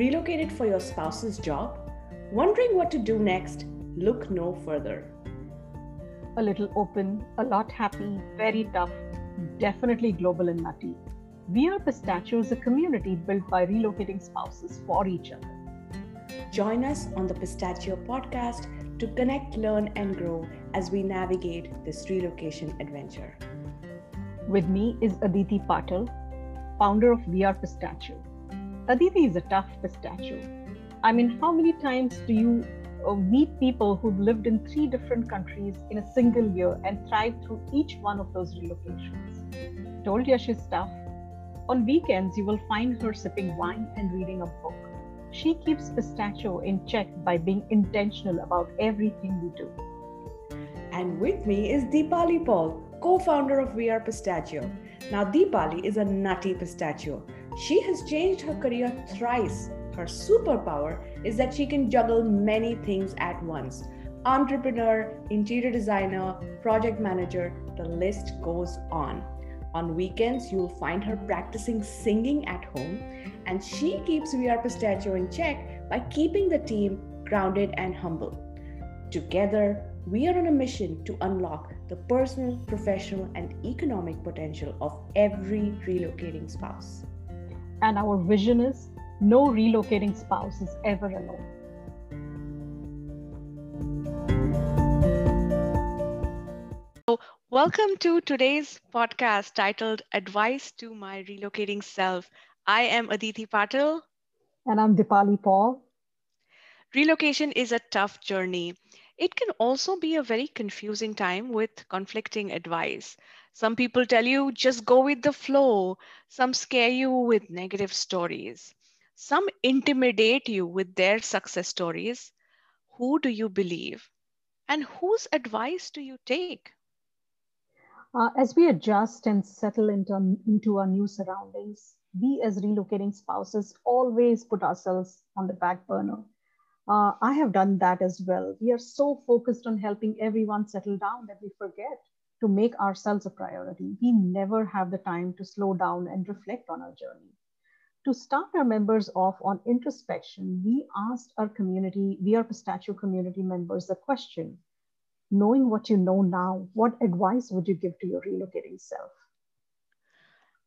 Relocated for your spouse's job? Wondering what to do next? Look no further. A little open, a lot happy, very tough, definitely global and nutty. We Are Pistachio is a community built by relocating spouses for each other. Join us on the Pistachio podcast to connect, learn, and grow as we navigate this relocation adventure. With me is Aditi Patil, founder of We Are Pistachio. Aditi is a tough pistachio. I mean, how many times do you uh, meet people who've lived in three different countries in a single year and thrived through each one of those relocations? Told you she's tough. On weekends, you will find her sipping wine and reading a book. She keeps pistachio in check by being intentional about everything we do. And with me is Deepali Paul, co founder of Are Pistachio. Now, Deepali is a nutty pistachio. She has changed her career thrice. Her superpower is that she can juggle many things at once entrepreneur, interior designer, project manager, the list goes on. On weekends, you'll find her practicing singing at home, and she keeps We Pistachio in check by keeping the team grounded and humble. Together, we are on a mission to unlock the personal, professional, and economic potential of every relocating spouse. And our vision is no relocating spouse is ever alone. Welcome to today's podcast titled Advice to My Relocating Self. I am Aditi Patil. And I'm Deepali Paul. Relocation is a tough journey. It can also be a very confusing time with conflicting advice. Some people tell you just go with the flow, some scare you with negative stories, some intimidate you with their success stories. Who do you believe? And whose advice do you take? Uh, as we adjust and settle into, into our new surroundings, we as relocating spouses always put ourselves on the back burner. Uh, I have done that as well. We are so focused on helping everyone settle down that we forget to make ourselves a priority. We never have the time to slow down and reflect on our journey. To start our members off on introspection, we asked our community, we are Pistachio community members, a question knowing what you know now, what advice would you give to your relocating self?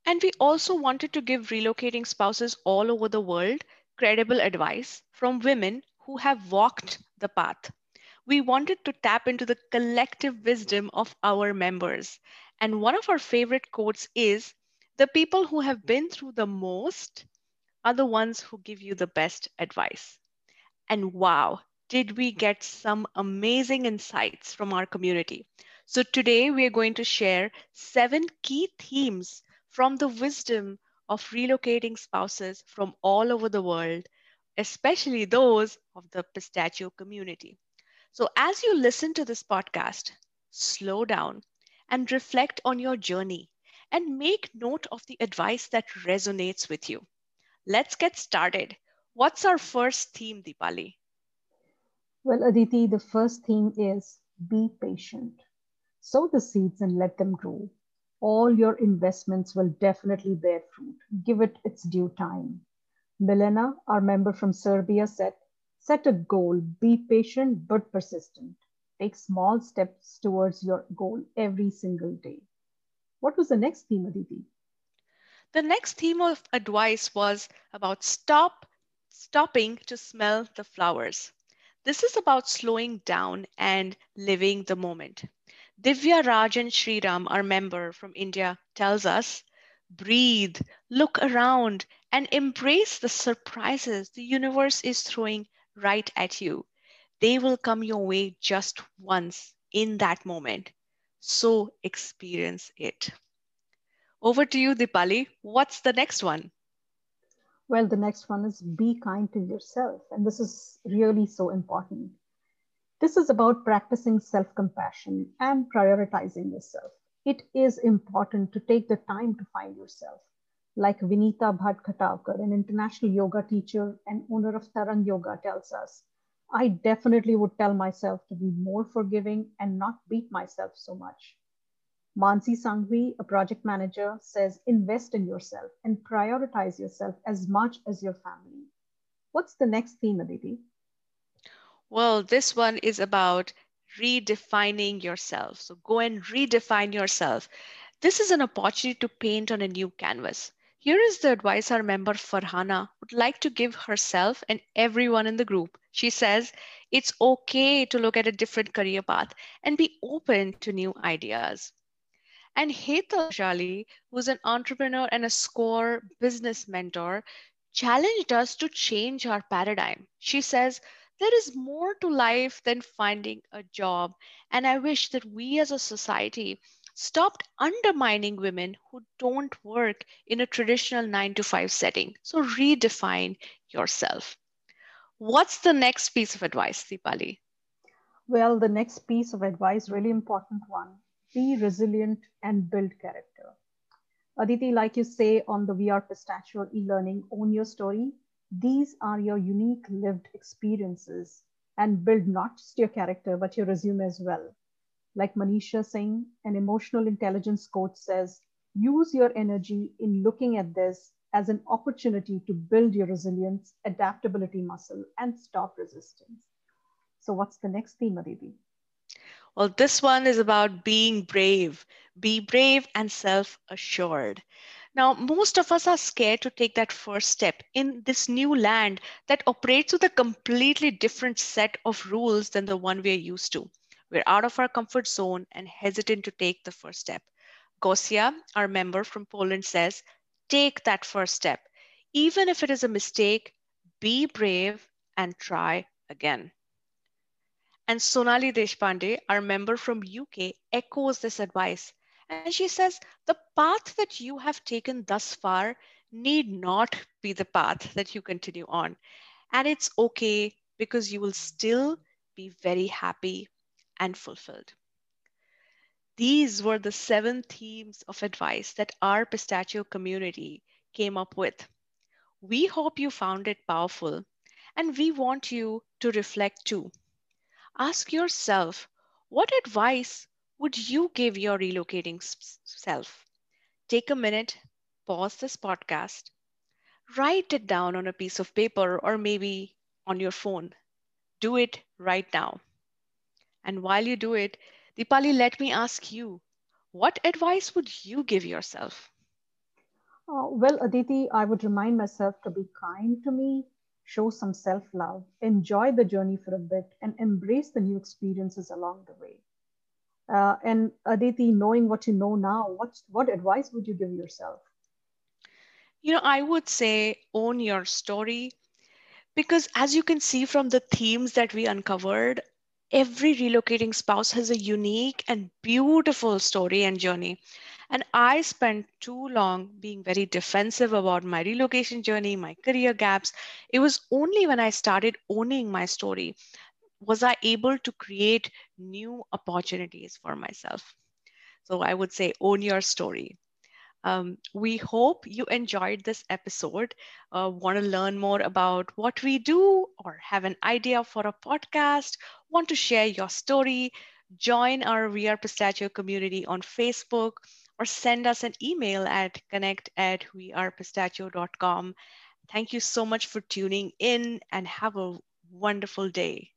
And we also wanted to give relocating spouses all over the world credible advice from women who have walked the path. We wanted to tap into the collective wisdom of our members. And one of our favorite quotes is The people who have been through the most are the ones who give you the best advice. And wow, did we get some amazing insights from our community. So today we are going to share seven key themes from the wisdom of relocating spouses from all over the world, especially those of the pistachio community. So as you listen to this podcast, slow down and reflect on your journey and make note of the advice that resonates with you. Let's get started. What's our first theme, Deepali? Well, Aditi, the first theme is be patient. Sow the seeds and let them grow. All your investments will definitely bear fruit. Give it its due time. Milena, our member from Serbia, said, Set a goal, be patient but persistent. Take small steps towards your goal every single day. What was the next theme, Aditi? The next theme of advice was about stop stopping to smell the flowers. This is about slowing down and living the moment. Divya Raj and Sriram, our member from India, tells us breathe, look around, and embrace the surprises the universe is throwing right at you. They will come your way just once in that moment. So experience it. Over to you, Deepali. What's the next one? Well, the next one is be kind to yourself. And this is really so important. This is about practicing self compassion and prioritizing yourself. It is important to take the time to find yourself. Like Vinita Bhatt Khatavkar, an international yoga teacher and owner of Tarang Yoga, tells us, I definitely would tell myself to be more forgiving and not beat myself so much. Mansi Sanghvi, a project manager, says invest in yourself and prioritize yourself as much as your family. What's the next theme, Aditi? Well, this one is about redefining yourself. So go and redefine yourself. This is an opportunity to paint on a new canvas. Here is the advice our member Farhana would like to give herself and everyone in the group. She says it's okay to look at a different career path and be open to new ideas. And Hetal Jali, who's an entrepreneur and a SCORE business mentor, challenged us to change our paradigm. She says, there is more to life than finding a job. And I wish that we as a society stopped undermining women who don't work in a traditional nine to five setting. So redefine yourself. What's the next piece of advice, Deepali? Well, the next piece of advice, really important one be resilient and build character. Aditi, like you say on the We Are Pistachio e learning, own your story. These are your unique lived experiences and build not just your character, but your resume as well. Like Manisha Singh, an emotional intelligence coach says, use your energy in looking at this as an opportunity to build your resilience, adaptability muscle, and stop resistance. So, what's the next theme, Aditi? Well, this one is about being brave. Be brave and self assured. Now, most of us are scared to take that first step in this new land that operates with a completely different set of rules than the one we're used to. We're out of our comfort zone and hesitant to take the first step. Gosia, our member from Poland, says, take that first step. Even if it is a mistake, be brave and try again. And Sonali Deshpande, our member from UK, echoes this advice. And she says, the path that you have taken thus far need not be the path that you continue on. And it's okay because you will still be very happy and fulfilled. These were the seven themes of advice that our pistachio community came up with. We hope you found it powerful, and we want you to reflect too. Ask yourself what advice would you give your relocating self? Take a minute, pause this podcast, write it down on a piece of paper or maybe on your phone. Do it right now. And while you do it, Deepali, let me ask you, what advice would you give yourself? Uh, well, Aditi, I would remind myself to be kind to me, show some self love, enjoy the journey for a bit, and embrace the new experiences along the way. Uh, and Aditi, knowing what you know now, what, what advice would you give yourself? You know, I would say own your story because as you can see from the themes that we uncovered, every relocating spouse has a unique and beautiful story and journey. And I spent too long being very defensive about my relocation journey, my career gaps. It was only when I started owning my story was I able to create new opportunities for myself. So I would say own your story. Um, we hope you enjoyed this episode. Uh, want to learn more about what we do or have an idea for a podcast, want to share your story, join our We Are Pistachio community on Facebook or send us an email at connect at wearepistachio.com. Thank you so much for tuning in and have a wonderful day.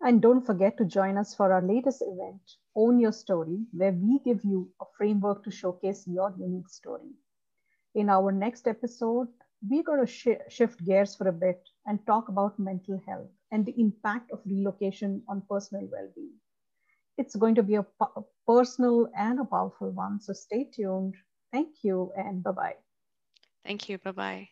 And don't forget to join us for our latest event, Own Your Story, where we give you a framework to showcase your unique story. In our next episode, we're going to sh- shift gears for a bit and talk about mental health and the impact of relocation on personal well being. It's going to be a, a personal and a powerful one, so stay tuned. Thank you and bye bye. Thank you. Bye bye.